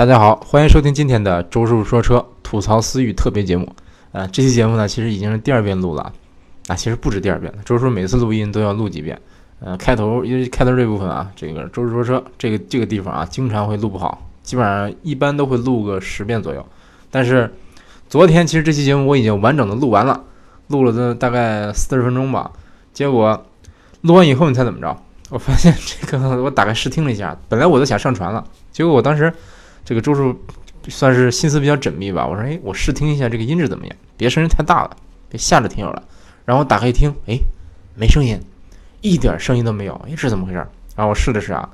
大家好，欢迎收听今天的周叔说车吐槽思域特别节目。呃，这期节目呢，其实已经是第二遍录了，啊，其实不止第二遍了。周叔每次录音都要录几遍。呃，开头因为开头这部分啊，这个周叔说车这个这个地方啊，经常会录不好，基本上一般都会录个十遍左右。但是昨天其实这期节目我已经完整的录完了，录了的大概四十分钟吧。结果录完以后，你猜怎么着？我发现这个我打开试听了一下，本来我都想上传了，结果我当时。这个周叔算是心思比较缜密吧。我说，哎，我试听一下这个音质怎么样？别声音太大了，别吓着听友了。然后打开一听，哎，没声音，一点声音都没有。哎，这是怎么回事？然后我试了试啊，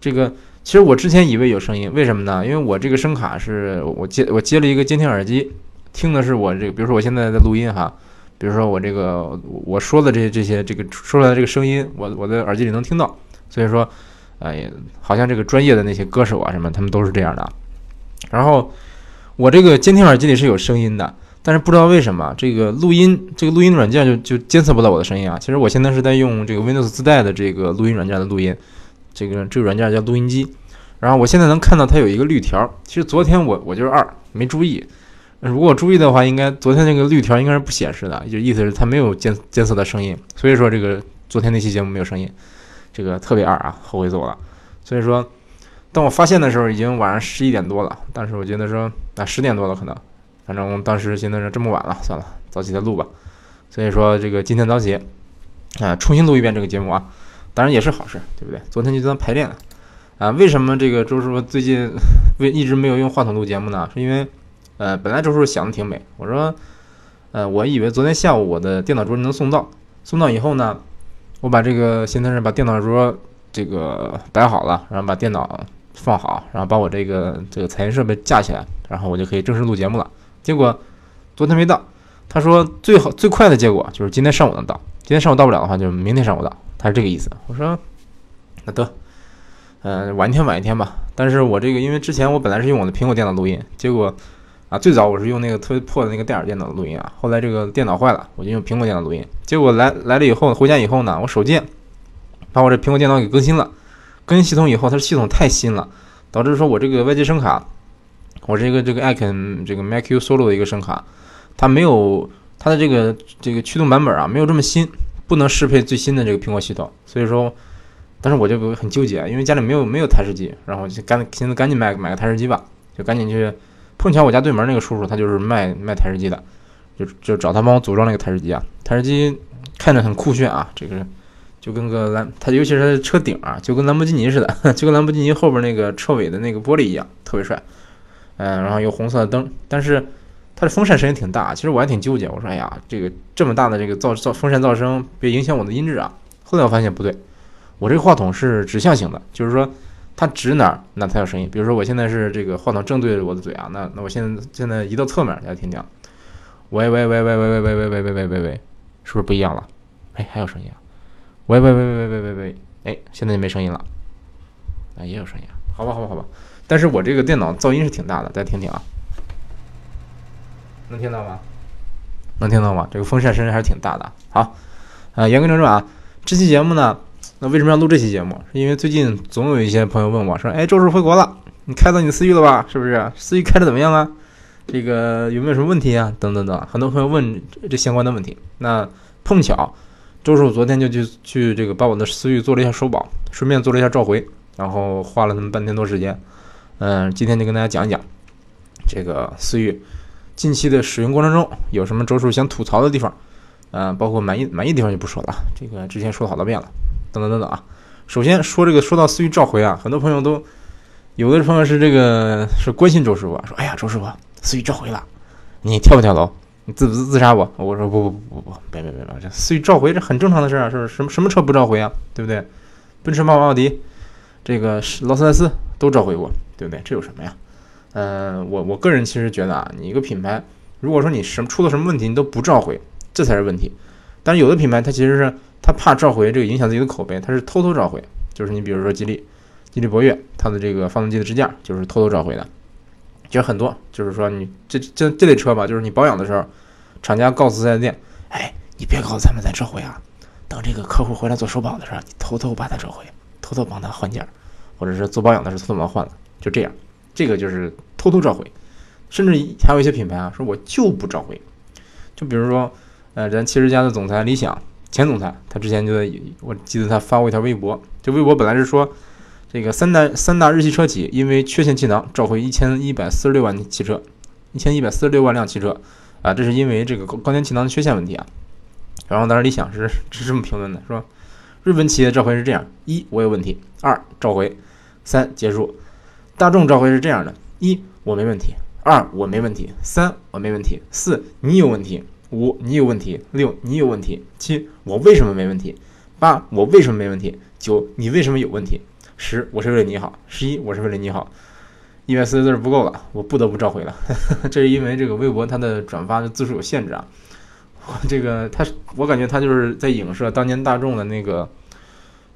这个其实我之前以为有声音，为什么呢？因为我这个声卡是我接我接了一个监听耳机，听的是我这个，比如说我现在在录音哈，比如说我这个我说的这些这些这个说出来的这个声音，我我的耳机里能听到。所以说，哎，好像这个专业的那些歌手啊什么，他们都是这样的。然后我这个监听耳机里是有声音的，但是不知道为什么这个录音这个录音软件就就监测不到我的声音啊。其实我现在是在用这个 Windows 自带的这个录音软件的录音，这个这个软件叫录音机。然后我现在能看到它有一个绿条，其实昨天我我就是二没注意，如果我注意的话，应该昨天那个绿条应该是不显示的，就意思是它没有监监测的声音，所以说这个昨天那期节目没有声音，这个特别二啊，后悔走了。所以说。当我发现的时候，已经晚上十一点多了。但是我觉得说，啊，十点多了可能，反正当时寻思着这么晚了，算了，早起再录吧。所以说这个今天早起，啊，重新录一遍这个节目啊，当然也是好事，对不对？昨天就当排练了，啊，为什么这个周师傅最近为一直没有用话筒录节目呢？是因为，呃，本来周师傅想的挺美，我说，呃，我以为昨天下午我的电脑桌能送到，送到以后呢，我把这个现在是把电脑桌这个摆好了，然后把电脑。放好，然后把我这个这个采音设备架起来，然后我就可以正式录节目了。结果昨天没到，他说最好最快的结果就是今天上午能到，今天上午到不了的话，就明天上午到，他是这个意思。我说那得，嗯，晚一天晚一天吧。但是我这个因为之前我本来是用我的苹果电脑录音，结果啊最早我是用那个特别破的那个戴尔电脑录音啊，后来这个电脑坏了，我就用苹果电脑录音。结果来来了以后回家以后呢，我手贱把我这苹果电脑给更新了。更新系统以后，它系统太新了，导致说我这个外接声卡，我这个这个 Icon 这个 MacU Solo 的一个声卡，它没有它的这个这个驱动版本啊，没有这么新，不能适配最新的这个苹果系统。所以说，当时我就很纠结，因为家里没有没有台式机，然后就赶紧现在赶紧买买个台式机吧，就赶紧去。碰巧我家对门那个叔叔，他就是卖卖台式机的，就就找他帮我组装那个台式机啊。台式机看着很酷炫啊，这个。就跟个兰，它尤其是它的车顶啊，就跟兰博基尼似的，就跟兰博基尼后边那个车尾的那个玻璃一样，特别帅。嗯，然后有红色的灯，但是它的风扇声音挺大。其实我还挺纠结，我说哎呀，这个这么大的这个噪噪风扇噪声，别影响我的音质啊。后来我发现不对，我这个话筒是指向型的，就是说它指哪儿，那才有声音。比如说我现在是这个话筒正对着我的嘴啊，那那我现在现在移到侧面，大家听听，喂喂喂喂喂喂喂喂喂喂喂喂，是不是不一样了？哎，还有声音啊。喂喂喂喂喂喂喂喂！哎，现在就没声音了。啊，也有声音。好吧，好吧，好吧。但是我这个电脑噪音是挺大的，大家听听啊。能听到吗？能听到吗？这个风扇声音还是挺大的。好，啊，言归正传啊。这期节目呢，那为什么要录这期节目？是因为最近总有一些朋友问我说：“哎，周叔回国了，你开到你的思域了吧？是不是？思域开的怎么样啊？这个有没有什么问题啊？等等等，很多朋友问这相关的问题。那碰巧。周叔昨天就去去这个把我的思域做了一下首保，顺便做了一下召回，然后花了那么半天多时间。嗯，今天就跟大家讲一讲这个思域近期的使用过程中有什么周叔想吐槽的地方，嗯，包括满意满意地方就不说了，这个之前说了好多遍了。等等等等啊，首先说这个说到思域召回啊，很多朋友都有的朋友是这个是关心周师傅，说哎呀周师傅思域召回了，你跳不跳楼？你自不自杀我？我说不不不不不，别别别别，这思域召回这很正常的事啊，是什么什么车不召回啊？对不对？奔驰、宝马、奥迪，这个劳斯莱斯都召回过，对不对？这有什么呀？嗯，我我个人其实觉得啊，你一个品牌，如果说你什么出了什么问题，你都不召回，这才是问题。但是有的品牌它其实是它怕召回这个影响自己的口碑，它是偷偷召回。就是你比如说吉利，吉利博越，它的这个发动机的支架就是偷偷召回的。其实很多，就是说你这这这类车吧，就是你保养的时候，厂家告诉四 S 店，哎，你别告诉他们再召回啊，等这个客户回来做首保的时候，你偷偷把它召回，偷偷帮他换件，或者是做保养的时候偷偷帮他换了，就这样。这个就是偷偷召回。甚至还有一些品牌啊，说我就不召回。就比如说，呃，咱汽车家的总裁李想，前总裁，他之前就在，我记得他发过一条微博，这微博本来是说，这个三大三大日系车企因为缺陷气囊召回一千一百四十六万汽车，一千一百四十六万辆汽车，啊，这是因为这个高高电气囊的缺陷问题啊。然后当时李想是是这么评论的，说日本企业召回是这样：一我有问题，二召回，三结束。大众召回是这样的：一我没问题。二我没问题，三我没问题，四你有问题，五你有问题，六你有问题，七我为什么没问题？八我为什么没问题？九你为什么有问题？十我是为了你好，十一我是为了你好。一百四十字不够了，我不得不召回了。这是因为这个微博它的转发的字数有限制啊。我这个他我感觉他就是在影射当年大众的那个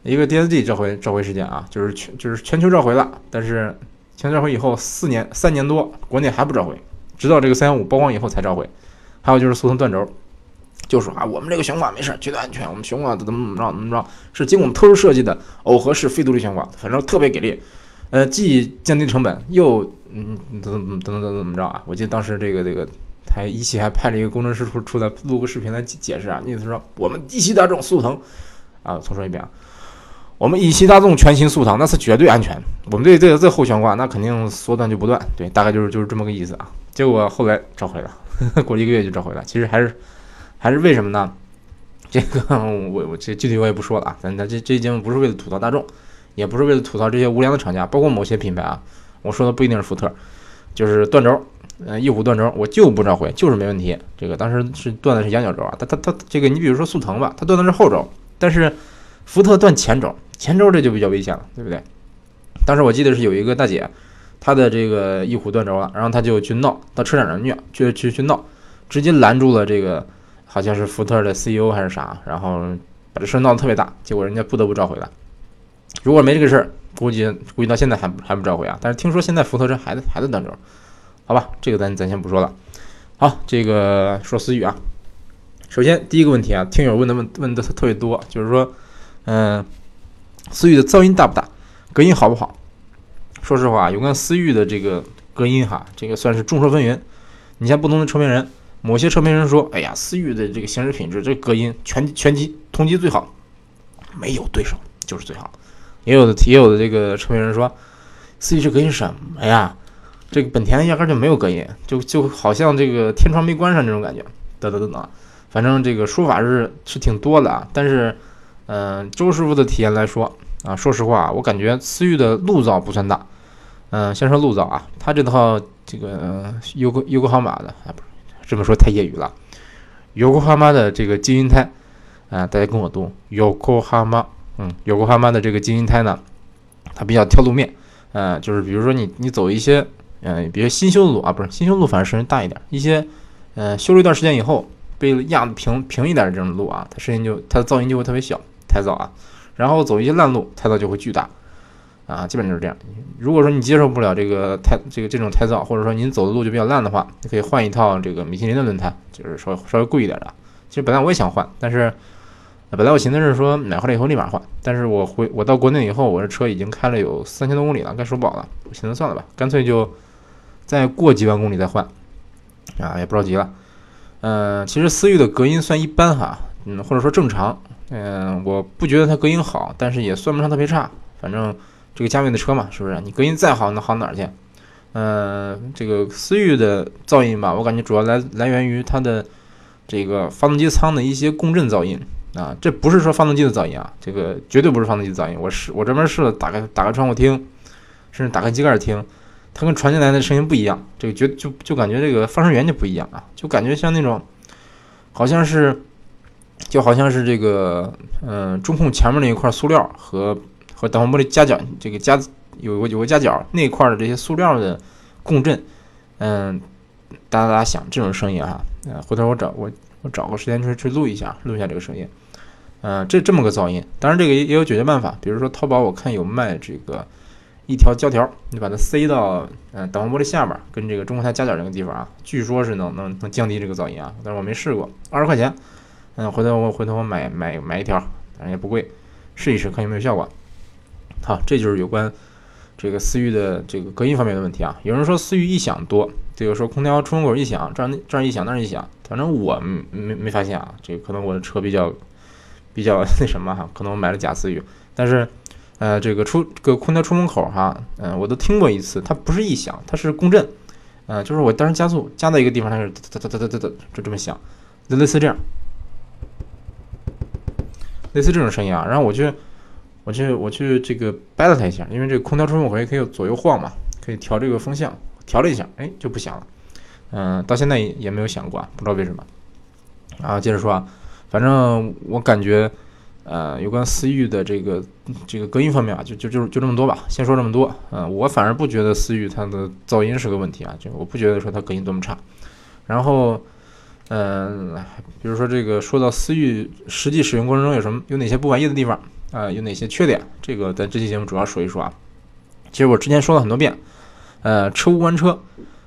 一个 DSG 召回召回事件啊，就是全就是全球召回了，但是。全球召回以后四年三年多，国内还不召回，直到这个三幺五曝光以后才召回。还有就是速腾断轴，就说啊，我们这个悬挂没事，绝对安全，我们悬挂怎么怎么着怎么着，是经过我们特殊设计的耦合式非独立悬挂，反正特别给力。呃，既降低成本，又嗯怎么怎么怎么怎么着啊？我记得当时这个这个，还一汽还派了一个工程师出出来录个视频来解释啊，意思说我们一汽大众速腾啊，重说一遍啊。我们一汽大众全新速腾那是绝对安全，我们对这这后悬挂那肯定说断就不断，对，大概就是就是这么个意思啊。结果后来召回了，过了一个月就召回了。其实还是还是为什么呢？这个 我我这具体我也不说了啊。咱咱这这节目不是为了吐槽大众，也不是为了吐槽这些无良的厂家，包括某些品牌啊。我说的不一定是福特，就是断轴，呃，翼虎断轴，我就不召回，就是没问题。这个当时是断的是羊角轴啊，它它它这个你比如说速腾吧，它断的是后轴，但是福特断前轴。前轴这就比较危险了，对不对？当时我记得是有一个大姐，他的这个翼虎断轴了，然后他就去闹，到车展上去去去去闹，直接拦住了这个好像是福特的 CEO 还是啥，然后把这事闹得特别大，结果人家不得不召回了。如果没这个事儿，估计估计到现在还还不召回啊。但是听说现在福特车还在还在断轴，好吧，这个咱咱先不说了。好，这个说思域啊，首先第一个问题啊，听友问的问问的特别多，就是说，嗯。思域的噪音大不大？隔音好不好？说实话，有关思域的这个隔音哈，这个算是众说纷纭。你像不同的车评人，某些车评人说：“哎呀，思域的这个行驶品质，这隔音全全机同级最好，没有对手就是最好。”也有的也有的这个车评人说：“思域这隔音什么呀？这个本田压根就没有隔音，就就好像这个天窗没关上那种感觉。”等等等等，反正这个说法是是挺多的啊，但是。嗯，周师傅的体验来说啊，说实话，我感觉思域的路噪不算大。嗯，先说路噪啊，它这套这个优优格哈马的啊，不是这么说太业余了。优酷哈马的这个静音胎啊，大家跟我读优酷哈马，嗯，优酷哈马的这个静音胎呢，它比较挑路面。嗯，就是比如说你你走一些嗯，比如新修的路啊，不是新修路，反而声音大一点。一些嗯，修了一段时间以后被压的平平一点的这种路啊，它声音就它的噪音就会特别小。胎噪啊，然后走一些烂路，胎噪就会巨大啊，基本就是这样。如果说你接受不了这个胎这个这种胎噪，或者说您走的路就比较烂的话，你可以换一套这个米其林的轮胎，就是稍微稍微贵一点的。其实本来我也想换，但是本来我寻思是说买回来以后立马换，但是我回我到国内以后，我这车已经开了有三千多公里了，该收保了。我寻思算了吧，干脆就再过几万公里再换啊，也不着急了。嗯，其实思域的隔音算一般哈，嗯，或者说正常。嗯，我不觉得它隔音好，但是也算不上特别差。反正这个价位的车嘛，是不是？你隔音再好，能好哪儿去？嗯，这个思域的噪音吧，我感觉主要来来源于它的这个发动机舱的一些共振噪音啊。这不是说发动机的噪音啊，这个绝对不是发动机的噪音。我试，我专门试了，打开打开窗户听，甚至打开机盖听，它跟传进来的声音不一样。这个绝就就感觉这个发声源就不一样啊，就感觉像那种好像是。就好像是这个，嗯，中控前面那一块塑料和和挡风玻璃夹角这个夹有个有个夹角那块的这些塑料的共振，嗯，哒哒哒响这种声音哈，嗯，回头我找我我找个时间去去录一下，录一下这个声音，嗯，这这么个噪音，当然这个也有解决办法，比如说淘宝我看有卖这个一条胶条，你把它塞到嗯挡风玻璃下边，跟这个中控台夹角这个地方啊，据说是能能能降低这个噪音啊，但是我没试过，二十块钱。嗯，回头我回头我买买买一条，反正也不贵，试一试看有没有效果。好，这就是有关这个思域的这个隔音方面的问题啊。有人说思域异响多，这个说空调出风口异响，这儿这儿异响那儿异响，反正我没没发现啊。这个可能我的车比较比较 那什么哈，可能我买了假思域，但是呃这个出这个空调出风口哈，嗯我都听过一次，它不是异响，它是共振，呃就是我当时加速加到一个地方，它是哒哒哒哒哒哒就这么响，就类似这样。类似这种声音啊，然后我就，我去，我去这个掰了它一下，因为这个空调出风口也可以左右晃嘛，可以调这个风向，调了一下，哎，就不响了。嗯，到现在也也没有响过，不知道为什么。然后接着说啊，反正我感觉，呃，有关思域的这个这个隔音方面啊，就就就就这么多吧，先说这么多。嗯，我反而不觉得思域它的噪音是个问题啊，就我不觉得说它隔音多么差。然后。嗯，比如说这个说到思域实际使用过程中有什么有哪些不满意的地方啊？有哪些缺点？这个咱这期节目主要说一说啊。其实我之前说了很多遍，呃，车无完车，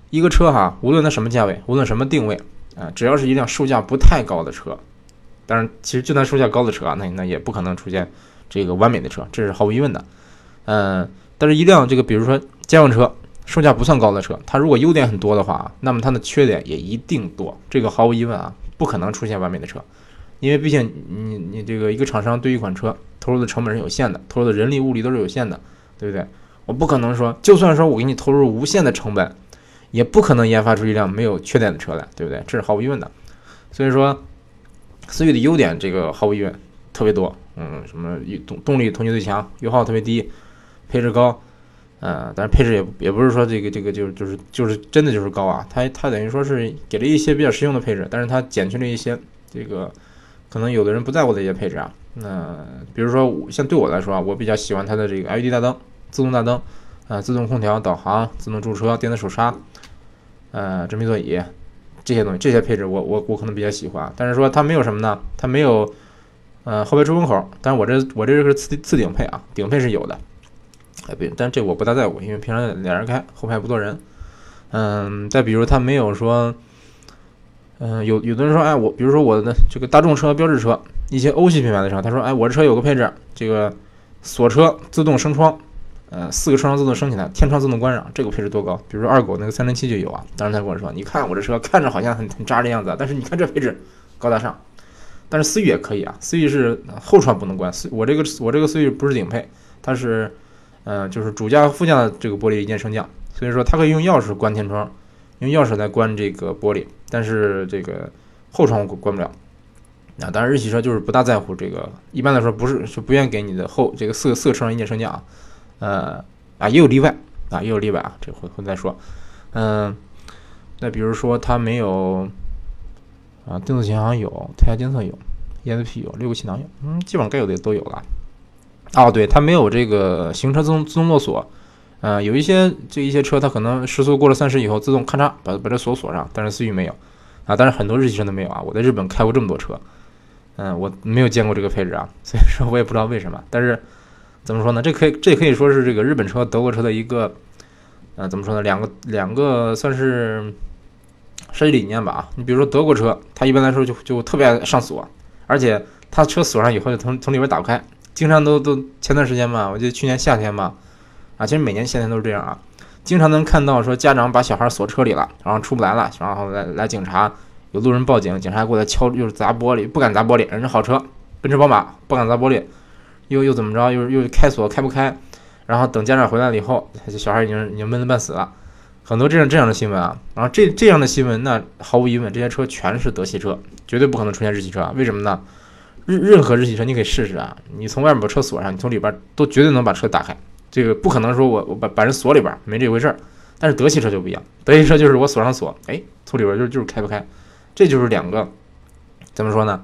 一个车哈，无论它什么价位，无论什么定位啊，只要是一辆售价不太高的车，当然，其实就算售价高的车啊，那那也不可能出现这个完美的车，这是毫无疑问的。嗯，但是一辆这个比如说家用车。售价不算高的车，它如果优点很多的话，那么它的缺点也一定多。这个毫无疑问啊，不可能出现完美的车，因为毕竟你你这个一个厂商对一款车投入的成本是有限的，投入的人力物力都是有限的，对不对？我不可能说，就算说我给你投入无限的成本，也不可能研发出一辆没有缺点的车来，对不对？这是毫无疑问的。所以说，思域的优点这个毫无疑问特别多，嗯，什么动动力同级最强，油耗特别低，配置高。呃，但是配置也也不是说这个这个就是就是就是真的就是高啊，它它等于说是给了一些比较实用的配置，但是它减去了一些这个可能有的人不在乎的一些配置啊。那比如说像对我来说啊，我比较喜欢它的这个 LED 大灯、自动大灯啊、自动空调、导航、自动驻车、电子手刹、呃真皮座椅这些东西，这些配置我我我可能比较喜欢。但是说它没有什么呢？它没有呃后排出风口，但是我这我这是次次顶配啊，顶配是有的。哎，不，但这我不大在乎，因为平常两人开，后排不坐人。嗯，再比如他没有说，嗯，有有的人说，哎，我比如说我的这个大众车、标致车，一些欧系品牌的车，他说，哎，我这车有个配置，这个锁车自动升窗，呃，四个车窗自动升起来，天窗自动关上，这个配置多高？比如说二狗那个三零七就有啊。当时他跟我说，你看我这车看着好像很很渣的样子，但是你看这配置高大上。但是思域也可以啊，思域是后窗不能关，思我这个我这个思域不是顶配，它是。嗯，就是主驾副驾的这个玻璃一键升降，所以说它可以用钥匙关天窗，用钥匙来关这个玻璃，但是这个后窗关不了。啊，当然日系车就是不大在乎这个，一般来说不是是不愿意给你的后这个四四个车窗一键升降啊。呃啊，也有例外啊，也有例外啊，这回回再说。嗯，那比如说它没有啊，定速巡航有，胎压监测有，ESP 有，六个气囊有，嗯，基本上该有的都有了。哦，对，它没有这个行车自动自动落锁，呃，有一些这一些车，它可能时速过了三十以后，自动咔嚓把把这锁锁上，但是思域没有，啊，但是很多日系车都没有啊。我在日本开过这么多车，嗯，我没有见过这个配置啊，所以说我也不知道为什么。但是怎么说呢？这可以这可以说是这个日本车、德国车的一个，呃，怎么说呢？两个两个算是设计理念吧。啊，你比如说德国车，它一般来说就就特别爱上锁，而且它车锁上以后就从从里边打不开。经常都都前段时间吧，我记得去年夏天吧，啊，其实每年夏天都是这样啊，经常能看到说家长把小孩锁车里了，然后出不来了，然后来来警察，有路人报警，警察过来敲，又是砸玻璃，不敢砸玻璃，人家好车，奔驰宝马不敢砸玻璃，又又怎么着，又又开锁开不开，然后等家长回来了以后，小孩已经已经闷得半死了，很多这样这样的新闻啊，然后这这样的新闻，那毫无疑问，这些车全是德系车，绝对不可能出现日系车，为什么呢？任任何日系车你可以试试啊，你从外面把车锁上，你从里边都绝对能把车打开。这个不可能说我我把把人锁里边没这回事儿。但是德系车就不一样，德系车就是我锁上锁，哎，从里边就就是开不开。这就是两个怎么说呢？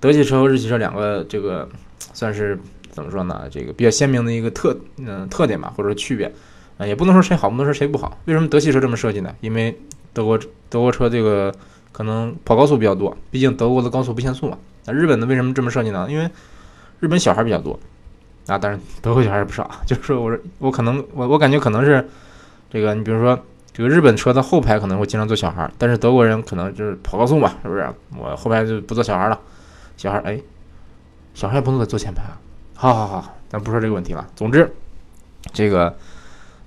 德系车和日系车两个这个算是怎么说呢？这个比较鲜明的一个特嗯特点吧，或者说区别啊，也不能说谁好，不能说谁不好。为什么德系车这么设计呢？因为德国德国车这个可能跑高速比较多，毕竟德国的高速不限速嘛。那日本的为什么这么设计呢？因为日本小孩比较多啊，但是德国小孩也不少。就是说，我说我可能我我感觉可能是这个，你比如说这个日本车的后排可能会经常坐小孩，但是德国人可能就是跑高速嘛，是不是？我后排就不坐小孩了，小孩哎，小孩也不能坐前排啊。好好好，咱不说这个问题了。总之，这个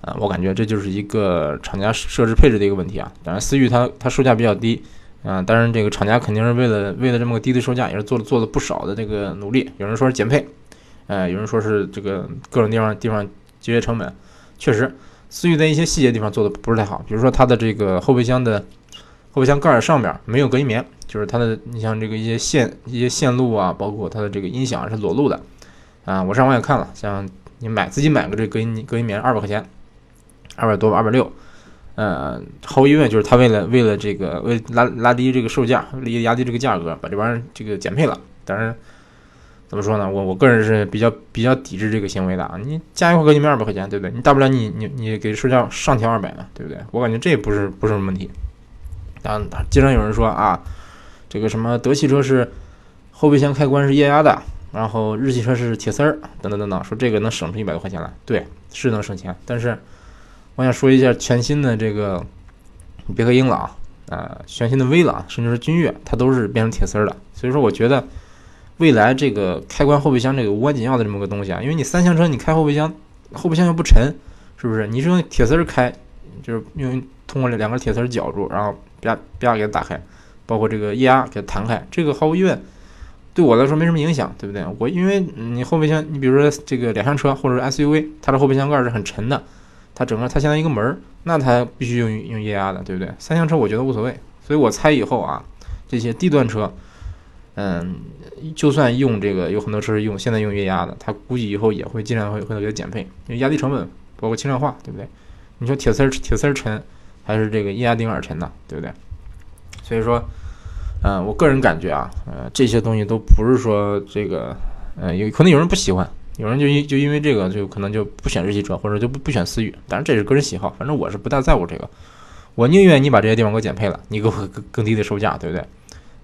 啊，我感觉这就是一个厂家设置配置的一个问题啊。当然，思域它它售价比较低，啊，当然这个厂家肯定是为了为了这么个低的售价，也是做了做了不少的这个努力。有人说是减配，呃，有人说是这个各种地方地方节约成本。确实，思域在一些细节地方做的不是太好，比如说它的这个后备箱的后备箱盖上面没有隔音棉，就是它的你像这个一些线一些线路啊，包括它的这个音响是裸露的，啊，我上网也看了，像你买自己买个这隔音隔音棉二百块钱。二百多吧，二百六，呃，毫无疑问就是他为了为了这个为拉拉低这个售价，为压低这个价格，把这玩意儿这个减配了。当然，怎么说呢？我我个人是比较比较抵制这个行为的啊！你加一块隔音棉二百块钱，对不对？你大不了你你你给售价上调二百嘛，对不对？我感觉这也不是不是什么问题。当然，经常有人说啊，这个什么德系车是后备箱开关是液压的，然后日系车是铁丝儿，等等等等，说这个能省出一百多块钱来，对，是能省钱，但是。我想说一下全新的这个别克英朗啊，全新的威朗，甚至是君越，它都是变成铁丝儿的。所以说，我觉得未来这个开关后备箱这个无关紧要的这么个东西啊，因为你三厢车你开后备箱，后备箱又不沉，是不是？你是用铁丝开，就是用通过两根铁丝绞住，然后啪啪给它打开，包括这个液压给它弹开，这个毫无疑问对我来说没什么影响，对不对？我因为你后备箱，你比如说这个两厢车或者 SUV，它的后备箱盖是很沉的。它整个它相当于一个门儿，那它必须用用液压的，对不对？三厢车我觉得无所谓，所以我猜以后啊，这些低端车，嗯，就算用这个，有很多车是用现在用液压的，它估计以后也会尽量会会给它减配，因为压低成本，包括轻量化，对不对？你说铁丝铁丝沉，还是这个液压顶耳沉呢，对不对？所以说，嗯，我个人感觉啊，呃，这些东西都不是说这个，呃，有可能有人不喜欢。有人就因就因为这个，就可能就不选日系车，或者就不不选思域。当然这是个人喜好，反正我是不大在乎这个。我宁愿你把这些地方给我减配了，你给我更更低的售价，对不对？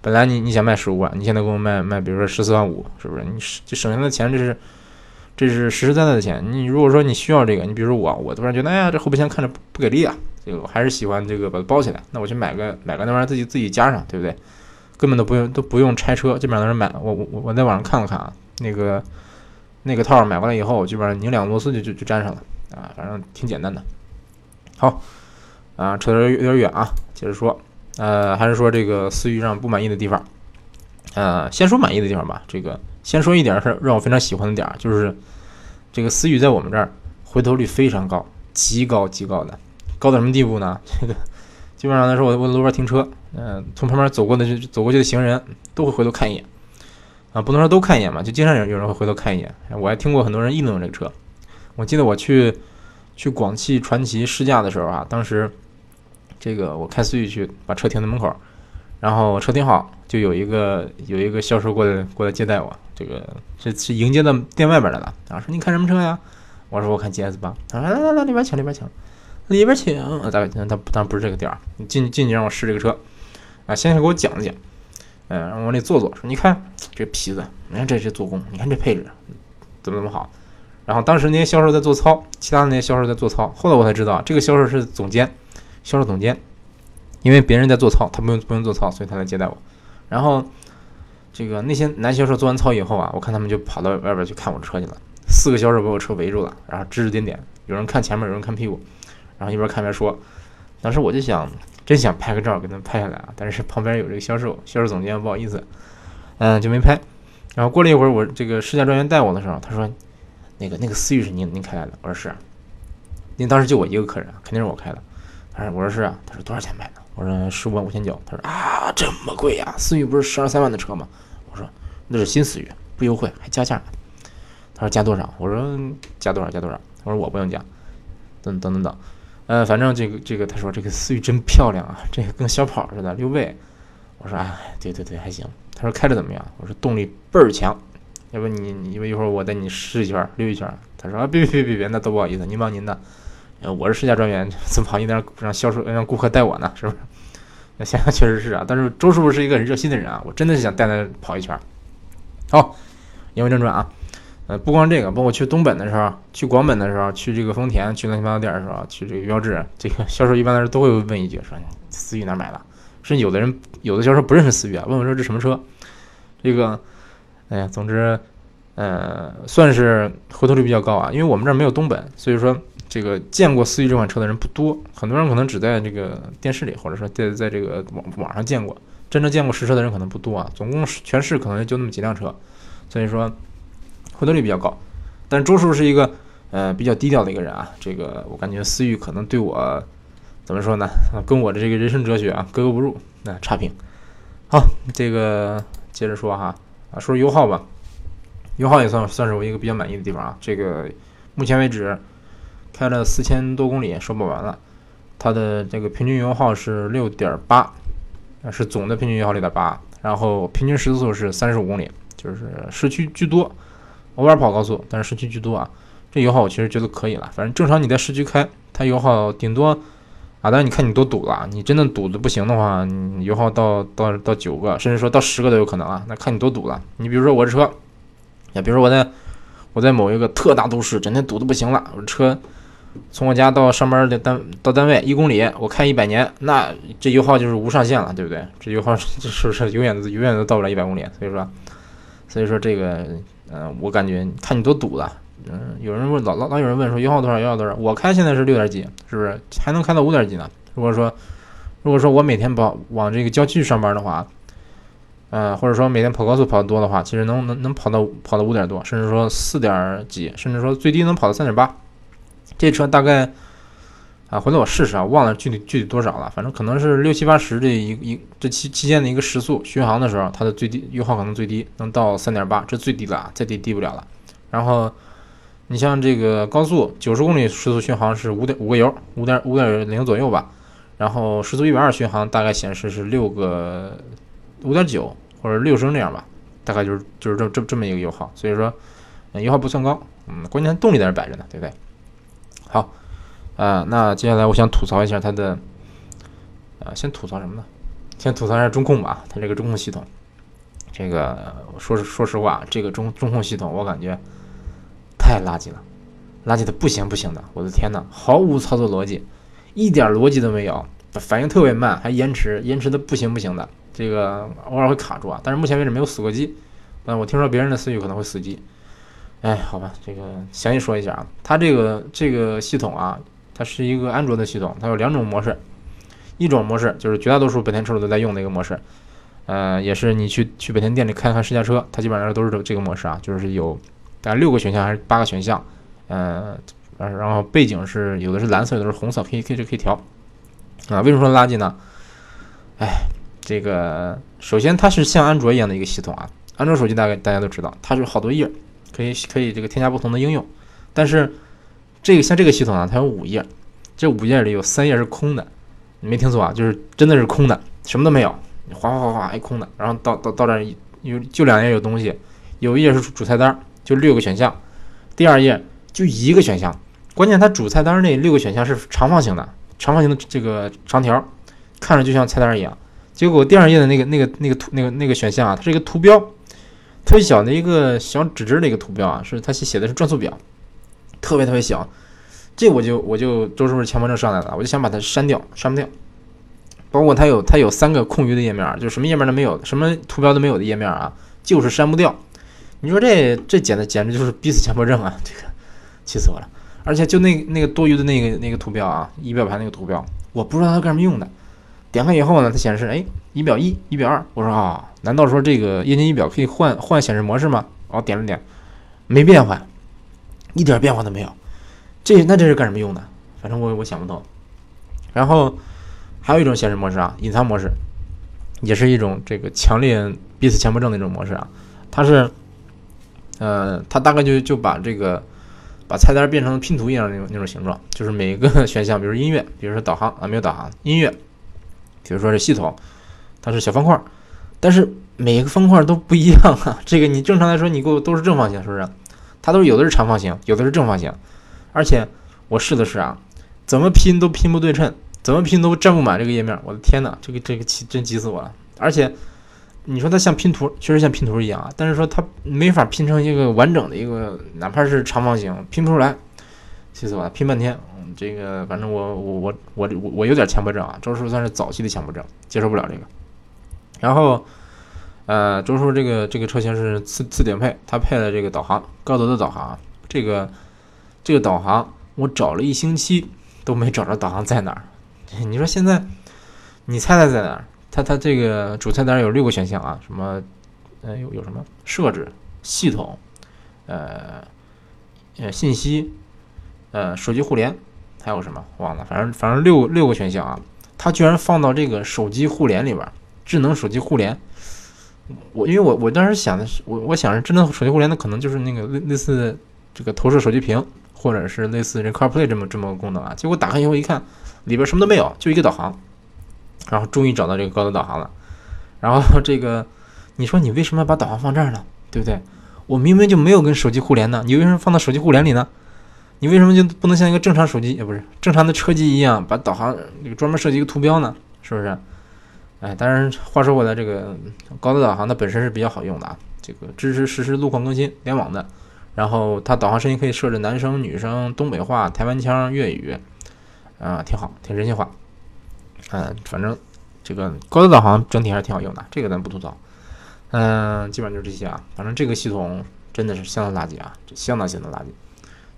本来你你想卖十五万，你现在给我卖卖，比如说十四万五，是不是？你这省下的钱，这是这是实实在在的钱。你如果说你需要这个，你比如说我，我突然觉得，哎呀，这后备箱看着不不给力啊，这个我还是喜欢这个把它包起来。那我去买个买个那玩意儿自己自己加上，对不对？根本都不用都不用拆车，基本上都是买。我我我在网上看了看啊，那个。那个套买过来以后，基本上拧两个螺丝就就就粘上了啊，反正挺简单的。好，啊，扯得有点远啊，接着说，呃，还是说这个思域让不满意的地方，呃，先说满意的地方吧。这个先说一点是让我非常喜欢的点儿，就是这个思域在我们这儿回头率非常高，极高极高的，高到什么地步呢？这个基本上来说，我我路边停车，嗯，从旁边走过的就走过去的行人都会回头看一眼。啊，不能说都看一眼嘛，就经常有有人会回头看一眼。我还听过很多人议论这个车。我记得我去去广汽传祺试驾的时候啊，当时这个我开思域去把车停在门口，然后车停好，就有一个有一个销售过来过来接待我，这个是是迎接到店外边来了啊，说你看什么车呀？我说我看 GS 八。他说来来来，里边请里边请，里边请。啊大概他当然不是这个店儿，你进进去让我试这个车啊，先给我讲了讲。嗯，让往里坐坐，说你看这皮子，你看这这做工，你看这配置，怎么怎么好。然后当时那些销售在做操，其他的那些销售在做操。后来我才知道，这个销售是总监，销售总监，因为别人在做操，他不用不用做操，所以他来接待我。然后这个那些男销售做完操以后啊，我看他们就跑到外边去看我车去了。四个销售把我车围住了，然后指指点点，有人看前面，有人看屁股，然后一边看一边说。当时我就想。真想拍个照给他们拍下来啊！但是旁边有这个销售，销售总监不好意思，嗯，就没拍。然后过了一会儿，我这个试驾专员带我的时候，他说：“那个那个思域是您您开来的？”我说：“是。”您当时就我一个客人，肯定是我开的。：“我说是啊。”他说：“多少钱买的？”我说：“十五万五千九。”他说：“啊，这么贵呀？思域不是十二三万的车吗？”我说：“那是新思域，不优惠还加价。”他说：“加多少？”我说：“加多少？加多少？”他说：“我不用加。”等等等等。呃，反正这个这个，他说这个思域真漂亮啊，这个跟小跑似的，溜背。我说哎，对对对，还行。他说开着怎么样？我说动力倍儿强。要不你你一会儿我带你试一圈溜一圈。他说啊，别别别别别，那都不好意思，您忙您的。呃，我是试驾专员，怎么好意思让让销售让顾客带我呢？是不是？那想想确实是啊。但是周师傅是一个很热心的人啊，我真的是想带他跑一圈。好，言归正传啊。呃，不光这个，包括去东本的时候，去广本的时候，去这个丰田，去乱七八糟店的时候，去这个标致，这个销售一般来说都会问一句，说思域哪买的？甚至有的人，有的销售不认识思域啊，问我说这什么车？这个，哎呀，总之，呃，算是回头率比较高啊，因为我们这儿没有东本，所以说这个见过思域这款车的人不多，很多人可能只在这个电视里，或者说在在这个网网上见过，真正见过实车的人可能不多啊。总共全市可能就那么几辆车，所以说回头率比较高。但周叔是一个呃比较低调的一个人啊，这个我感觉思域可能对我怎么说呢？跟我的这个人生哲学啊格格不入，那差评。好，这个接着说哈啊，说说油耗吧，油耗也算算是我一个比较满意的地方啊。这个目前为止开了四千多公里，说不完了，它的这个平均油耗是六点八，是总的平均油耗六点八，然后平均时速是三十五公里，就是市区居多。偶尔跑高速，但是市区居多啊。这油耗我其实觉得可以了，反正正常你在市区开，它油耗顶多啊，当然你看你多堵了，你真的堵的不行的话，你油耗到到到九个，甚至说到十个都有可能啊。那看你多堵了。你比如说我这车，呀，比如说我在我在某一个特大都市，整天堵的不行了，我车从我家到上班的单到单位一公里，我开一百年，那这油耗就是无上限了，对不对？这油耗 是是永远永远都到不了一百公里，所以说所以说这个。嗯，我感觉看你多堵了。嗯，有人问老老老有人问说油耗多少？油耗多少？我开现在是六点几，是不是还能开到五点几呢？如果说如果说我每天跑往这个郊区上班的话，呃，或者说每天跑高速跑的多的话，其实能能能跑到跑到五点多，甚至说四点几，甚至说最低能跑到三点八。这车大概。啊，回头我试试啊，忘了具体具体多少了，反正可能是六七八十这一一这期期间的一个时速巡航的时候，它的最低油耗可能最低能到三点八，这最低了啊，再低低不了了。然后你像这个高速九十公里时速巡航是五点五个油，五点五点零左右吧。然后时速一百二巡航大概显示是六个五点九或者六升这样吧，大概就是就是这这这么一个油耗，所以说油耗不算高，嗯，关键动力在这摆着呢，对不对？好。啊，那接下来我想吐槽一下它的，啊，先吐槽什么呢？先吐槽一下中控吧，它这个中控系统，这个说说实话，这个中中控系统我感觉太垃圾了，垃圾的不行不行的，我的天呐，毫无操作逻辑，一点逻辑都没有，反应特别慢，还延迟，延迟的不行不行的，这个偶尔会卡住啊，但是目前为止没有死过机，嗯，我听说别人的思域可能会死机，哎，好吧，这个详细说一下啊，它这个这个系统啊。它是一个安卓的系统，它有两种模式，一种模式就是绝大多数本田车主都在用的一个模式，呃，也是你去去本田店里看看试驾车，它基本上都是这个模式啊，就是有大概六个选项还是八个选项，呃，然后背景是有的是蓝色，有的是红色，可以可以可以调啊。为什么说垃圾呢？哎，这个首先它是像安卓一样的一个系统啊，安卓手机大概大家都知道，它是好多页，可以可以这个添加不同的应用，但是。这个像这个系统啊，它有五页，这五页里有三页是空的，你没听错啊，就是真的是空的，什么都没有，哗哗哗哗，一空的。然后到到到这儿有就两页有东西，有一页是主菜单，就六个选项，第二页就一个选项，关键它主菜单那六个选项是长方形的，长方形的这个长条，看着就像菜单一样。结果第二页的那个那个那个图那个那个选项啊，它是一个图标，特别小的一个小纸质的一个图标啊，是它写写的是转速表。特别特别小，这我就我就周师傅强迫症上来了，我就想把它删掉，删不掉。包括它有它有三个空余的页面，就什么页面都没有，什么图标都没有的页面啊，就是删不掉。你说这这简直简直就是逼死强迫症啊！这个气死我了。而且就那那个多余的那个那个图标啊，仪表盘那个图标，我不知道它干什么用的。点开以后呢，它显示哎，仪表一、仪表二。我说啊，难道说这个液晶仪表可以换换显示模式吗？我点了点，没变换。一点变化都没有，这那这是干什么用的？反正我我想不通。然后还有一种显示模式啊，隐藏模式，也是一种这个强烈逼死强迫症的一种模式啊。它是，呃，它大概就就把这个把菜单变成拼图一样那种那种形状，就是每个 选项，比如音乐，比如说导航啊，没有导航，音乐，比如说这系统，它是小方块，但是每个方块都不一样啊。这个你正常来说你给我都是正方形，是不是？它都有的是长方形，有的是正方形，而且我试的是啊，怎么拼都拼不对称，怎么拼都占不满这个页面。我的天哪，这个这个气真急死我了！而且你说它像拼图，确实像拼图一样啊，但是说它没法拼成一个完整的一个，哪怕是长方形，拼不出来，气死我了！拼半天，这个反正我我我我我有点强迫症啊，周叔算是早期的强迫症，接受不了这个。然后。呃，周叔这个这个车型是次次顶配，它配了这个导航，高德的导航。这个这个导航我找了一星期都没找着导航在哪儿。你说现在，你猜猜在哪儿？它它这个主菜单有六个选项啊，什么，呃有有什么设置、系统，呃呃信息，呃手机互联，还有什么忘了，反正反正六六个选项啊，它居然放到这个手机互联里边，智能手机互联。我因为我我当时想的是，我我想着智能手机互联的可能就是那个类类似这个投射手机屏，或者是类似这 CarPlay 这么这么个功能啊。结果打开以后一看，里边什么都没有，就一个导航。然后终于找到这个高德导航了。然后这个，你说你为什么要把导航放这儿呢？对不对？我明明就没有跟手机互联呢，你为什么放到手机互联里呢？你为什么就不能像一个正常手机，也不是正常的车机一样，把导航那个专门设计一个图标呢？是不是？哎，当然，话说回来，这个高德导航它本身是比较好用的啊，这个支持实时路况更新、联网的。然后它导航声音可以设置男生、女生、东北话、台湾腔、粤语，啊，挺好，挺人性化。嗯，反正这个高德导航整体还是挺好用的，这个咱不吐槽。嗯，基本上就是这些啊。反正这个系统真的是相当垃圾啊，相当相当垃圾。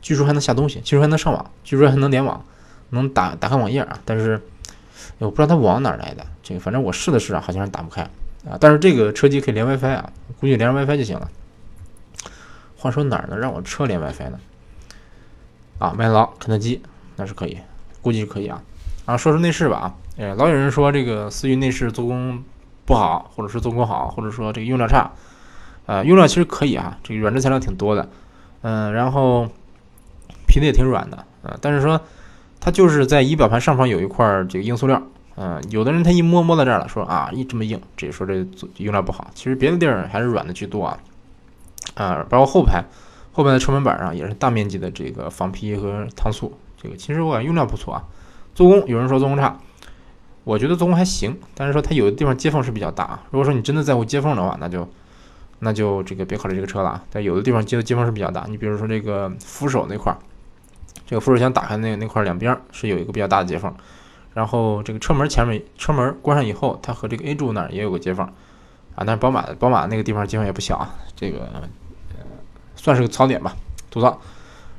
据说还能下东西，据说还能上网，据说还能联网，能打打开网页啊，但是。我不知道它网哪来的，这个反正我试了试啊，好像是打不开啊。但是这个车机可以连 WiFi 啊，估计连上 WiFi 就行了。话说哪儿能让我车连 WiFi 呢？啊，麦当劳、肯德基那是可以，估计是可以啊。然后说说内饰吧啊，呃，老有人说这个思域内饰做工不好，或者是做工好，或者说这个用料差。呃，用料其实可以啊，这个软质材料挺多的，嗯，然后皮子也挺软的啊，但是说。它就是在仪表盘上方有一块这个硬塑料，嗯，有的人他一摸摸到这儿了，说啊，一这么硬，这说这用料不好。其实别的地儿还是软的居多啊，啊，包括后排，后排的车门板上也是大面积的这个仿皮和搪塑，这个其实我感觉用料不错啊。做工有人说做工差，我觉得做工还行，但是说它有的地方接缝是比较大啊。如果说你真的在乎接缝的话，那就那就这个别考虑这个车了。但有的地方接的接缝是比较大，你比如说这个扶手那块儿。这个扶手箱打开那那块两边是有一个比较大的接缝，然后这个车门前面车门关上以后，它和这个 A 柱那儿也有个接缝啊。但是宝马宝马那个地方接缝也不小啊，这个呃算是个槽点吧，吐槽。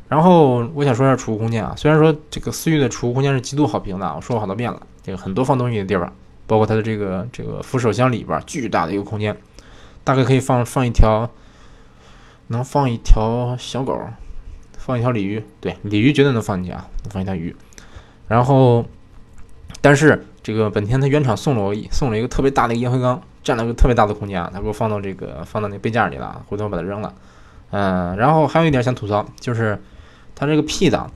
然后我想说一下储物空间啊，虽然说这个思域的储物空间是极度好评的，我说过好多遍了，这个很多放东西的地方，包括它的这个这个扶手箱里边巨大的一个空间，大概可以放放一条，能放一条小狗。放一条鲤鱼，对，鲤鱼绝对能放进去啊，能放一条鱼。然后，但是这个本田它原厂送了我送了一个特别大的烟灰缸，占了个特别大的空间啊，它给我放到这个放到那杯架里了，回头我把它扔了。嗯，然后还有一点想吐槽，就是它这个 P 档，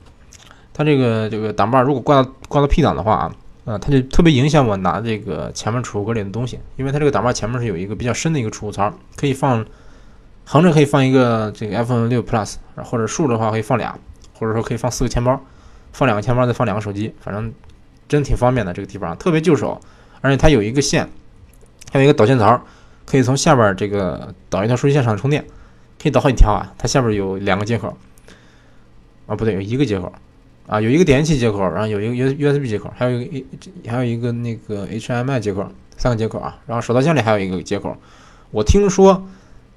它这个这个挡把如果挂到挂到 P 档的话啊，呃，它就特别影响我拿这个前面储物格里的东西，因为它这个挡把前面是有一个比较深的一个储物槽，可以放。横着可以放一个这个 iPhone 六 Plus，或者竖着的话可以放俩，或者说可以放四个钱包，放两个钱包再放两个手机，反正真挺方便的这个地方，特别就手，而且它有一个线，还有一个导线槽，可以从下边这个导一条数据线上充电，可以导好几条啊。它下边有两个接口，啊不对，有一个接口，啊有一个点烟器接口，然后有一个 U USB 接口，还有一个还有一个那个 HMI 接口，三个接口啊。然后手套箱里还有一个接口，我听说。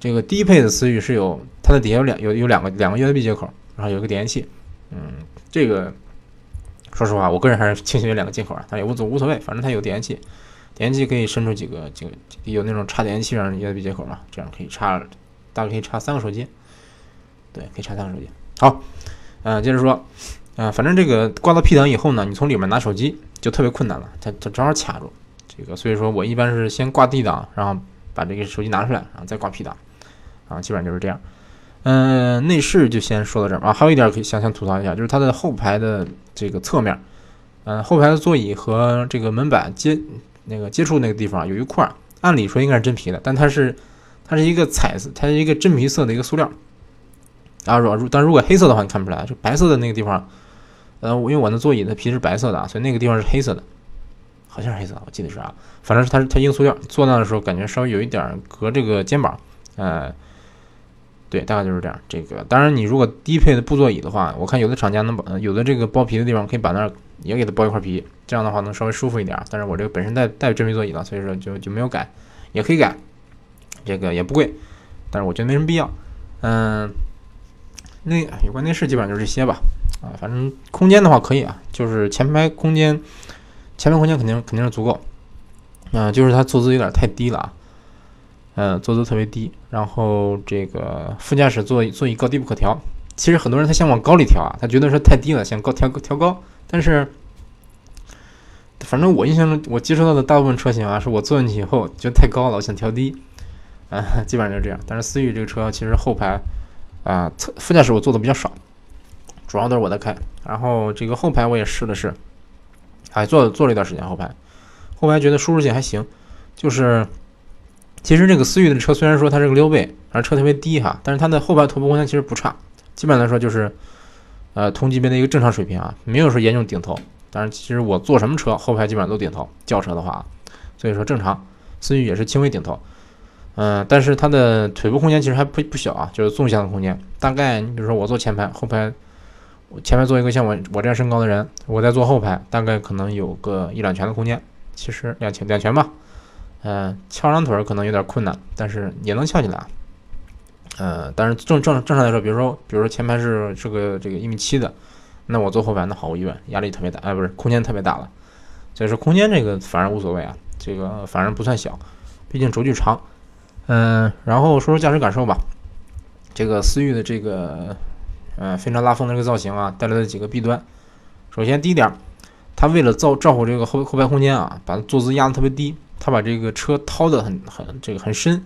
这个低配的思域是有它的底下有两有有两个两个 USB 接口，然后有一个点烟器，嗯，这个说实话，我个人还是倾向于两个接口啊，但也无所无所谓，反正它有点烟器，点烟器可以伸出几个几个有那种插点烟器上的 USB 接口嘛，这样可以插大概可以插三个手机，对，可以插三个手机。好，嗯，接着说，嗯，反正这个挂到 P 档以后呢，你从里面拿手机就特别困难了，它它正好卡住这个，所以说我一般是先挂 D 档，然后把这个手机拿出来，然后再挂 P 档。啊，基本上就是这样。嗯，内饰就先说到这儿啊。还有一点可以想想吐槽一下，就是它的后排的这个侧面，嗯，后排的座椅和这个门板接那个接触那个地方有一块，按理说应该是真皮的，但它是它是一个彩色，它是一个真皮色的一个塑料。啊，如但如果黑色的话，你看不出来，就白色的那个地方，呃，因为我的座椅的皮是白色的啊，所以那个地方是黑色的，好像是黑色，我记得是啊，反正是它是它硬塑料，坐那的时候感觉稍微有一点隔这个肩膀，呃。对，大概就是这样。这个当然，你如果低配的布座椅的话，我看有的厂家能把有的这个包皮的地方可以把那儿也给它包一块皮，这样的话能稍微舒服一点。但是我这个本身带带真皮座椅的，所以说就就没有改，也可以改，这个也不贵，但是我觉得没什么必要。嗯，那有关内饰基本上就这些吧。啊，反正空间的话可以啊，就是前排空间，前排空间肯定肯定是足够，啊，就是它坐姿有点太低了啊，嗯，坐姿特别低，然后这个副驾驶座椅座椅高低不可调，其实很多人他想往高里调啊，他觉得说太低了，想高调调高，但是，反正我印象中我接触到的大部分车型啊，是我坐进去以后觉得太高了，我想调低，啊，基本上就是这样。但是思域这个车其实后排啊，副驾驶我坐的比较少。主要都是我在开，然后这个后排我也试了试，还，坐坐了一段时间后排，后排觉得舒适性还行，就是其实这个思域的车虽然说它是个溜背，而车特别低哈，但是它的后排头部空间其实不差，基本上来说就是呃同级别的一个正常水平啊，没有说严重顶头。但是其实我坐什么车后排基本上都顶头，轿车的话，所以说正常，思域也是轻微顶头，嗯，但是它的腿部空间其实还不不小啊，就是纵向的空间，大概你比如说我坐前排，后排。我前面坐一个像我我这样身高的人，我在坐后排，大概可能有个一两拳的空间，其实两拳两拳吧，嗯，翘两腿可能有点困难，但是也能翘起来，嗯，但是正正正常来说，比如说比如说前排是是个这个一米七的，那我坐后排那毫无疑问压力特别大，哎，不是空间特别大了，所以说空间这个反而无所谓啊，这个反而不算小，毕竟轴距长，嗯，然后说说驾驶感受吧，这个思域的这个。嗯，非常拉风的这个造型啊，带来的几个弊端。首先，第一点，它为了造照顾这个后后排空间啊，把坐姿压得特别低，他把这个车掏得很很这个很深，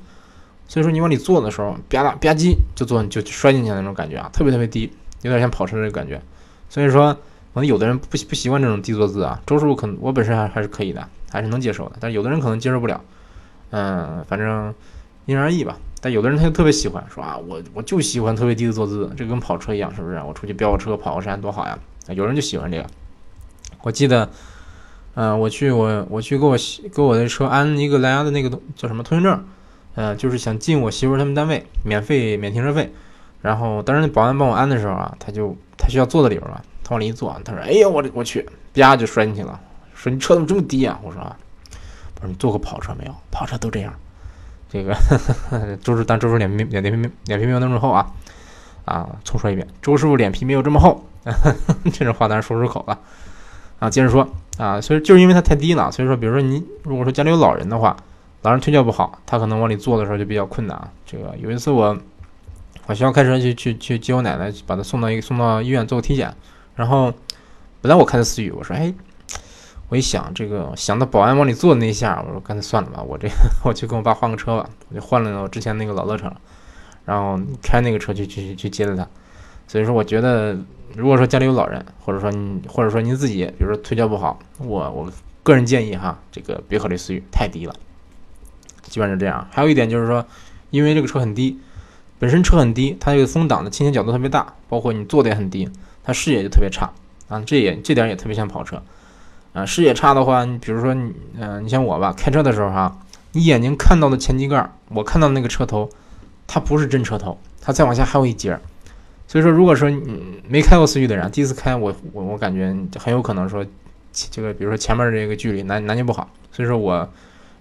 所以说你往里坐的时候，吧嗒吧唧就坐就摔进去的那种感觉啊，特别特别低，有点像跑车的感觉。所以说，可能有的人不不习惯这种低坐姿啊，周师傅可能我本身还还是可以的，还是能接受的，但有的人可能接受不了。嗯，反正因人而异吧。但有的人他就特别喜欢说啊，我我就喜欢特别低的坐姿，这跟跑车一样，是不是？我出去飙个车、跑个山多好呀！有人就喜欢这个。我记得，嗯，我去我我去给我给我的车安一个蓝牙的那个叫什么通行证，嗯，就是想进我媳妇他们单位，免费免停车费。然后当时那保安帮我安的时候啊，他就他需要坐在里边嘛，他往里一坐，他说：“哎呀，我我去，啪就摔进去了。”说你车怎么这么低啊？我说啊，不是你坐过跑车没有？跑车都这样。这个 周师，但周师傅脸皮脸皮脸皮没有那么厚啊啊！重说一遍，周师傅脸皮没有这么厚，这种话咱说出口了啊。接着说啊，所以就是因为它太低了，所以说，比如说你如果说家里有老人的话，老人腿脚不好，他可能往里坐的时候就比较困难啊。这个有一次我我需要开车去去去接我奶奶，把她送到一个送到医院做个体检，然后本来我开的思域，我说哎。我一想，这个想到保安往里坐那一下，我说干脆算了吧，我这 我去跟我爸换个车吧，我就换了我之前那个老乐城，然后开那个车去去去接的他。所以说，我觉得如果说家里有老人，或者说你或者说您自己，比如说腿脚不好，我我个人建议哈，这个别考虑思域太低了，基本上是这样。还有一点就是说，因为这个车很低，本身车很低，它这个风挡的倾斜角度特别大，包括你坐的也很低，它视野就特别差啊，这也这点也特别像跑车。啊，视野差的话，你比如说你，嗯，你像我吧，开车的时候哈，你眼睛看到的前机盖，我看到那个车头，它不是真车头，它再往下还有一截。所以说，如果说你没开过思域的人，第一次开，我我我感觉很有可能说，这个比如说前面这个距离拿拿捏不好。所以说我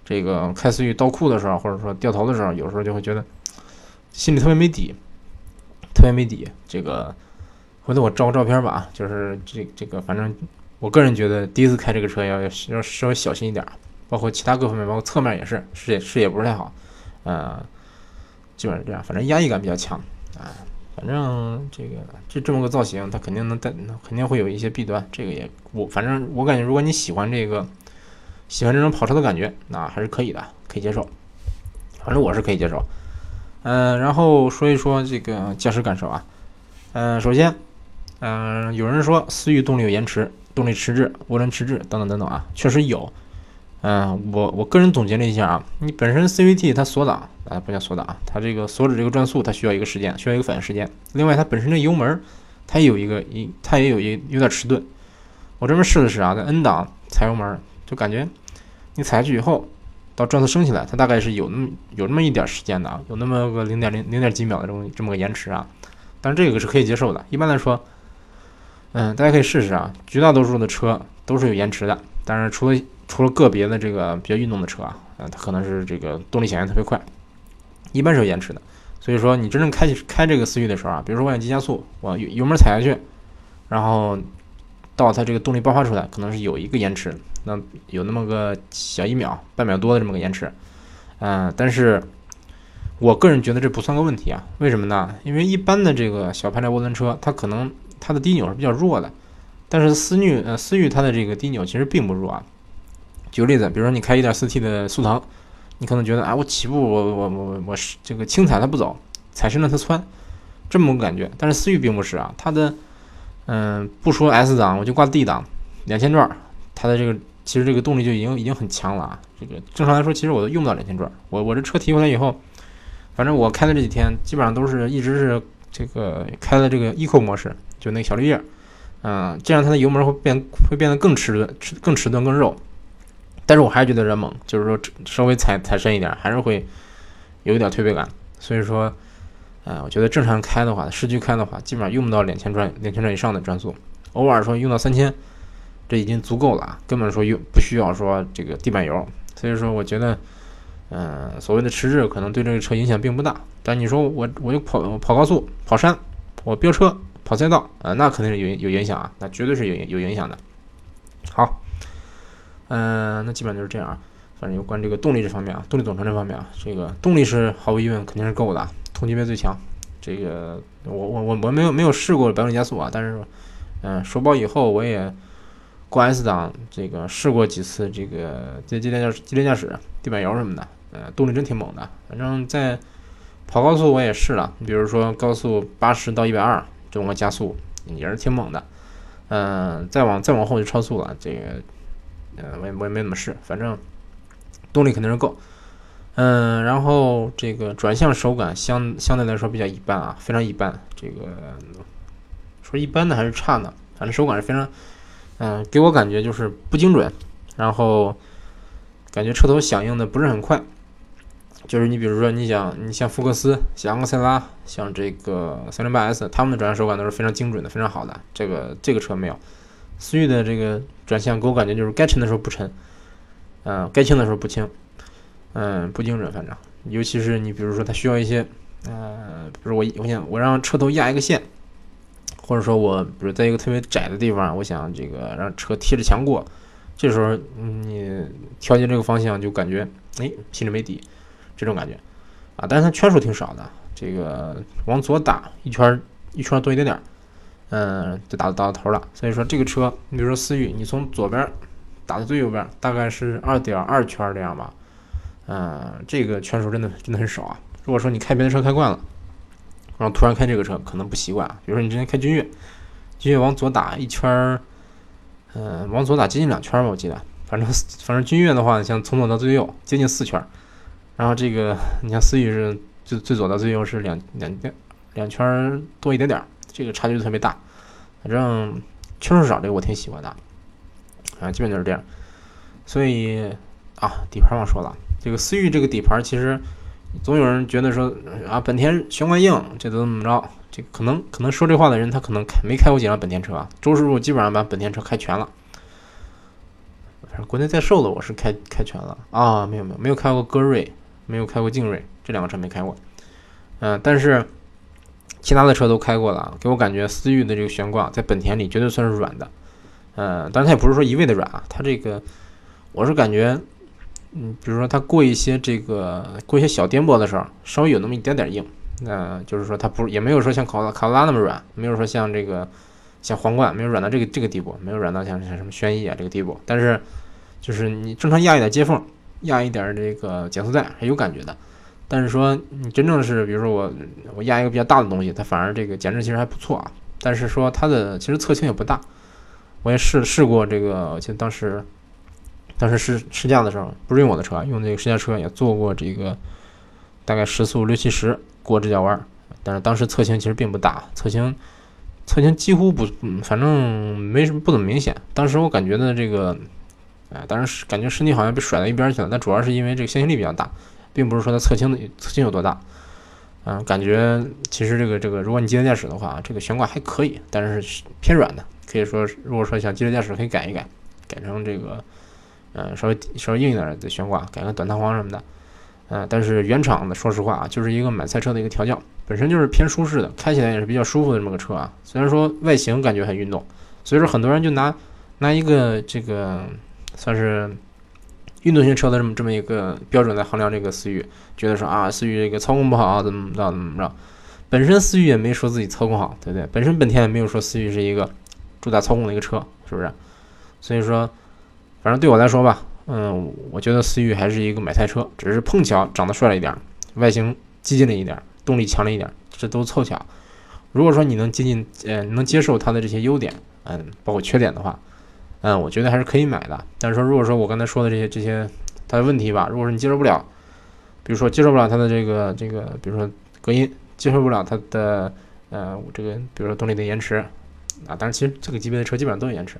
这个开思域倒库的时候，或者说掉头的时候，有时候就会觉得心里特别没底，特别没底。这个回头我照个照片吧，就是这这个反正。我个人觉得第一次开这个车要要稍微小心一点，包括其他各方面，包括侧面也是视野视野不是太好，呃，基本上这样，反正压抑感比较强啊，反正这个这这么个造型，它肯定能带，肯定会有一些弊端，这个也我反正我感觉，如果你喜欢这个喜欢这种跑车的感觉，那还是可以的，可以接受，反正我是可以接受，嗯，然后说一说这个驾驶感受啊，嗯，首先，嗯，有人说思域动力有延迟。动力迟滞、涡轮迟滞等等等等啊，确实有。嗯，我我个人总结了一下啊，你本身 CVT 它锁档啊，不叫锁档啊，它这个锁止这个转速它需要一个时间，需要一个反应时间。另外它本身这油门它也有一个一，它也有一有点迟钝。我这边试了试啊，在 N 档踩油门就感觉你踩下去以后，到转速升起来，它大概是有那么有那么一点时间的啊，有那么个零点零零点几秒的这么这么个延迟啊。但是这个是可以接受的，一般来说。嗯，大家可以试试啊。绝大多数的车都是有延迟的，但是除了除了个别的这个比较运动的车啊，啊，它可能是这个动力显现特别快，一般是有延迟的。所以说，你真正开开这个思域的时候啊，比如说我想急加速，我油油门踩下去，然后到它这个动力爆发出来，可能是有一个延迟，那有那么个小一秒、半秒多的这么个延迟，嗯，但是我个人觉得这不算个问题啊，为什么呢？因为一般的这个小排量涡轮车，它可能它的低扭是比较弱的，但是思域呃思域它的这个低扭其实并不弱啊。举个例子，比如说你开 1.4T 的速腾，你可能觉得啊，我起步我我我我是这个轻踩它不走，踩深了它窜，这么个感觉。但是思域并不是啊，它的嗯不说 S 档，我就挂 D 档，两千转，它的这个其实这个动力就已经已经很强了啊。这个正常来说，其实我都用不到两千转。我我这车提回来以后，反正我开的这几天基本上都是一直是这个开了这个 Eco 模式，就那个小绿叶，嗯，这样它的油门会变会变得更迟钝，迟更迟钝更肉。但是我还是觉得人猛，就是说稍微踩踩深一点，还是会有一点推背感。所以说，呃，我觉得正常开的话，市区开的话，基本上用不到两千转、两千转以上的转速，偶尔说用到三千，这已经足够了，根本说用不需要说这个地板油。所以说，我觉得，嗯，所谓的迟滞可能对这个车影响并不大。但你说我我就跑跑高速、跑山、我飙车、跑赛道啊，那肯定是有有影响啊，那绝对是有有影响的。好。嗯，那基本上就是这样。反正有关这个动力这方面啊，动力总成这方面啊，这个动力是毫无疑问肯定是够的，同级别最强。这个我我我我没有没有试过百公里加速啊，但是嗯，首保以后我也过 S 档，这个试过几次这个这激烈驾驶、激烈驾驶、地板油什么的，呃，动力真挺猛的。反正在跑高速我也试了，你比如说高速八十到一百二这种个加速也是挺猛的。嗯，再往再往后就超速了，这个。呃，我也我也没怎么试，反正动力肯定是够。嗯，然后这个转向手感相相对来说比较一般啊，非常一般。这个说一般的还是差的，反正手感是非常，嗯，给我感觉就是不精准，然后感觉车头响应的不是很快。就是你比如说，你想你像福克斯、像昂克赛拉、像这个三零八 S，他们的转向手感都是非常精准的，非常好的。这个这个车没有。思域的这个转向给我感觉就是该沉的时候不沉，嗯，该轻的时候不轻，嗯，不精准，反正，尤其是你比如说它需要一些，呃，比如我我想我让车头压一个线，或者说我比如在一个特别窄的地方，我想这个让车贴着墙过，这时候你调节这个方向就感觉哎心里没底，这种感觉，啊，但是它圈数挺少的，这个往左打一圈一圈多一点点。嗯，就打打到头了。所以说这个车，你比如说思域，你从左边打到最右边，大概是二点二圈这样吧。嗯，这个圈数真的真的很少啊。如果说你开别的车开惯了，然后突然开这个车，可能不习惯啊。比如说你之前开君越，君越往左打一圈，嗯，往左打接近两圈吧，我记得。反正反正君越的话，像从左到最右接近四圈，然后这个你像思域是最最左到最右是两两两圈多一点点。这个差距特别大，反正圈数少，这个我挺喜欢的，啊，基本就是这样。所以啊，底盘忘说了，这个思域这个底盘其实总有人觉得说啊，本田悬挂硬，这都怎么着？这可能可能说这话的人，他可能开没开过几辆本田车啊。周师傅基本上把本田车开全了，反正国内在售的我是开开全了啊，没有没有没有开过歌瑞，没有开过劲锐，这两个车没开过，嗯，但是。其他的车都开过了，给我感觉思域的这个悬挂在本田里绝对算是软的，呃，但是它也不是说一味的软啊，它这个我是感觉，嗯，比如说它过一些这个过一些小颠簸的时候，稍微有那么一点点硬，那就是说它不也没有说像卡罗卡罗拉那么软，没有说像这个像皇冠没有软到这个这个地步，没有软到像像什么轩逸啊这个地步，但是就是你正常压一点接缝，压一点这个减速带是有感觉的。但是说你真正是，比如说我我压一个比较大的东西，它反而这个减震其实还不错啊。但是说它的其实侧倾也不大，我也试试过这个，我记得当时当时试试驾的时候，不是用我的车，用这个试驾车也做过这个大概时速六七十过直角弯，但是当时侧倾其实并不大，侧倾侧倾几乎不，反正没什么不怎么明显。当时我感觉的这个，哎，当时感觉身体好像被甩到一边去了，但主要是因为这个向心力比较大。并不是说它侧倾的侧倾有多大，嗯，感觉其实这个这个，如果你激烈驾驶的话，这个悬挂还可以，但是偏软的，可以说如果说想激烈驾驶，可以改一改，改成这个，嗯，稍微稍微硬一点的悬挂，改个短弹簧什么的，呃，但是原厂的说实话啊，就是一个买菜车的一个调教，本身就是偏舒适的，开起来也是比较舒服的这么个车啊。虽然说外形感觉很运动，所以说很多人就拿拿一个这个算是运动型车的这么这么一个标准来衡量这个思域，觉得说啊思域这个操控不好，怎么着怎么着。本身思域也没说自己操控好，对不对？本身本田也没有说思域是一个主打操控的一个车，是不是？所以说，反正对我来说吧。嗯，我觉得思域还是一个买菜车，只是碰巧长得帅了一点，外形激进了一点，动力强了一点，这都凑巧。如果说你能接近，呃，能接受它的这些优点，嗯，包括缺点的话，嗯，我觉得还是可以买的。但是说，如果说我刚才说的这些这些它的问题吧，如果说你接受不了，比如说接受不了它的这个这个，比如说隔音，接受不了它的呃这个，比如说动力的延迟啊，但是其实这个级别的车基本上都有延迟，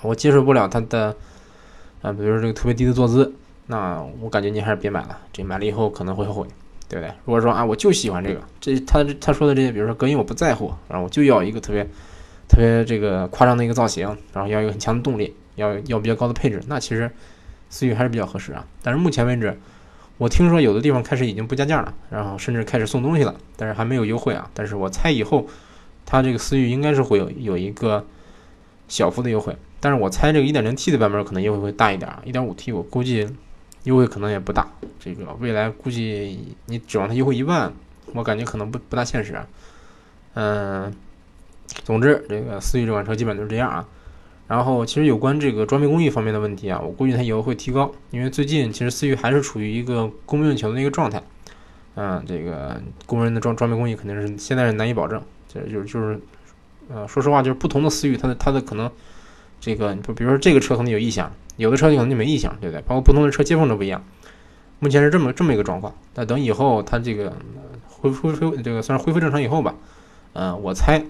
我接受不了它的。啊，比如说这个特别低的坐姿，那我感觉你还是别买了，这买了以后可能会后悔，对不对？如果说啊，我就喜欢这个，这他他说的这些，比如说隔音我不在乎，然后我就要一个特别特别这个夸张的一个造型，然后要有很强的动力，要要比较高的配置，那其实思域还是比较合适啊。但是目前为止，我听说有的地方开始已经不加价了，然后甚至开始送东西了，但是还没有优惠啊。但是我猜以后它这个思域应该是会有有一个小幅的优惠。但是我猜这个 1.0T 的版本可能优惠会大一点，1.5T 我估计优惠可能也不大。这个未来估计你指望它优惠一万，我感觉可能不不大现实。嗯，总之这个思域这款车基本就是这样啊。然后其实有关这个装备工艺方面的问题啊，我估计它以后会提高，因为最近其实思域还是处于一个供不应求的一个状态。嗯，这个工人的装装备工艺肯定是现在是难以保证。这就是就是，呃，说实话就是不同的思域，它的它的可能。这个，比如说这个车可能有异响，有的车可能就没异响，对不对？包括不同的车接缝都不一样。目前是这么这么一个状况。那等以后它这个恢复恢这个算是恢复正常以后吧，嗯，我猜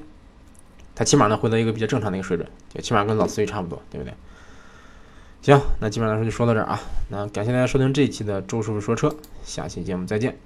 他起码能回到一个比较正常的一个水准，就起码跟老思域差不多，对不对？行，那基本上来说就说到这儿啊。那感谢大家收听这一期的周师傅说车，下期节目再见。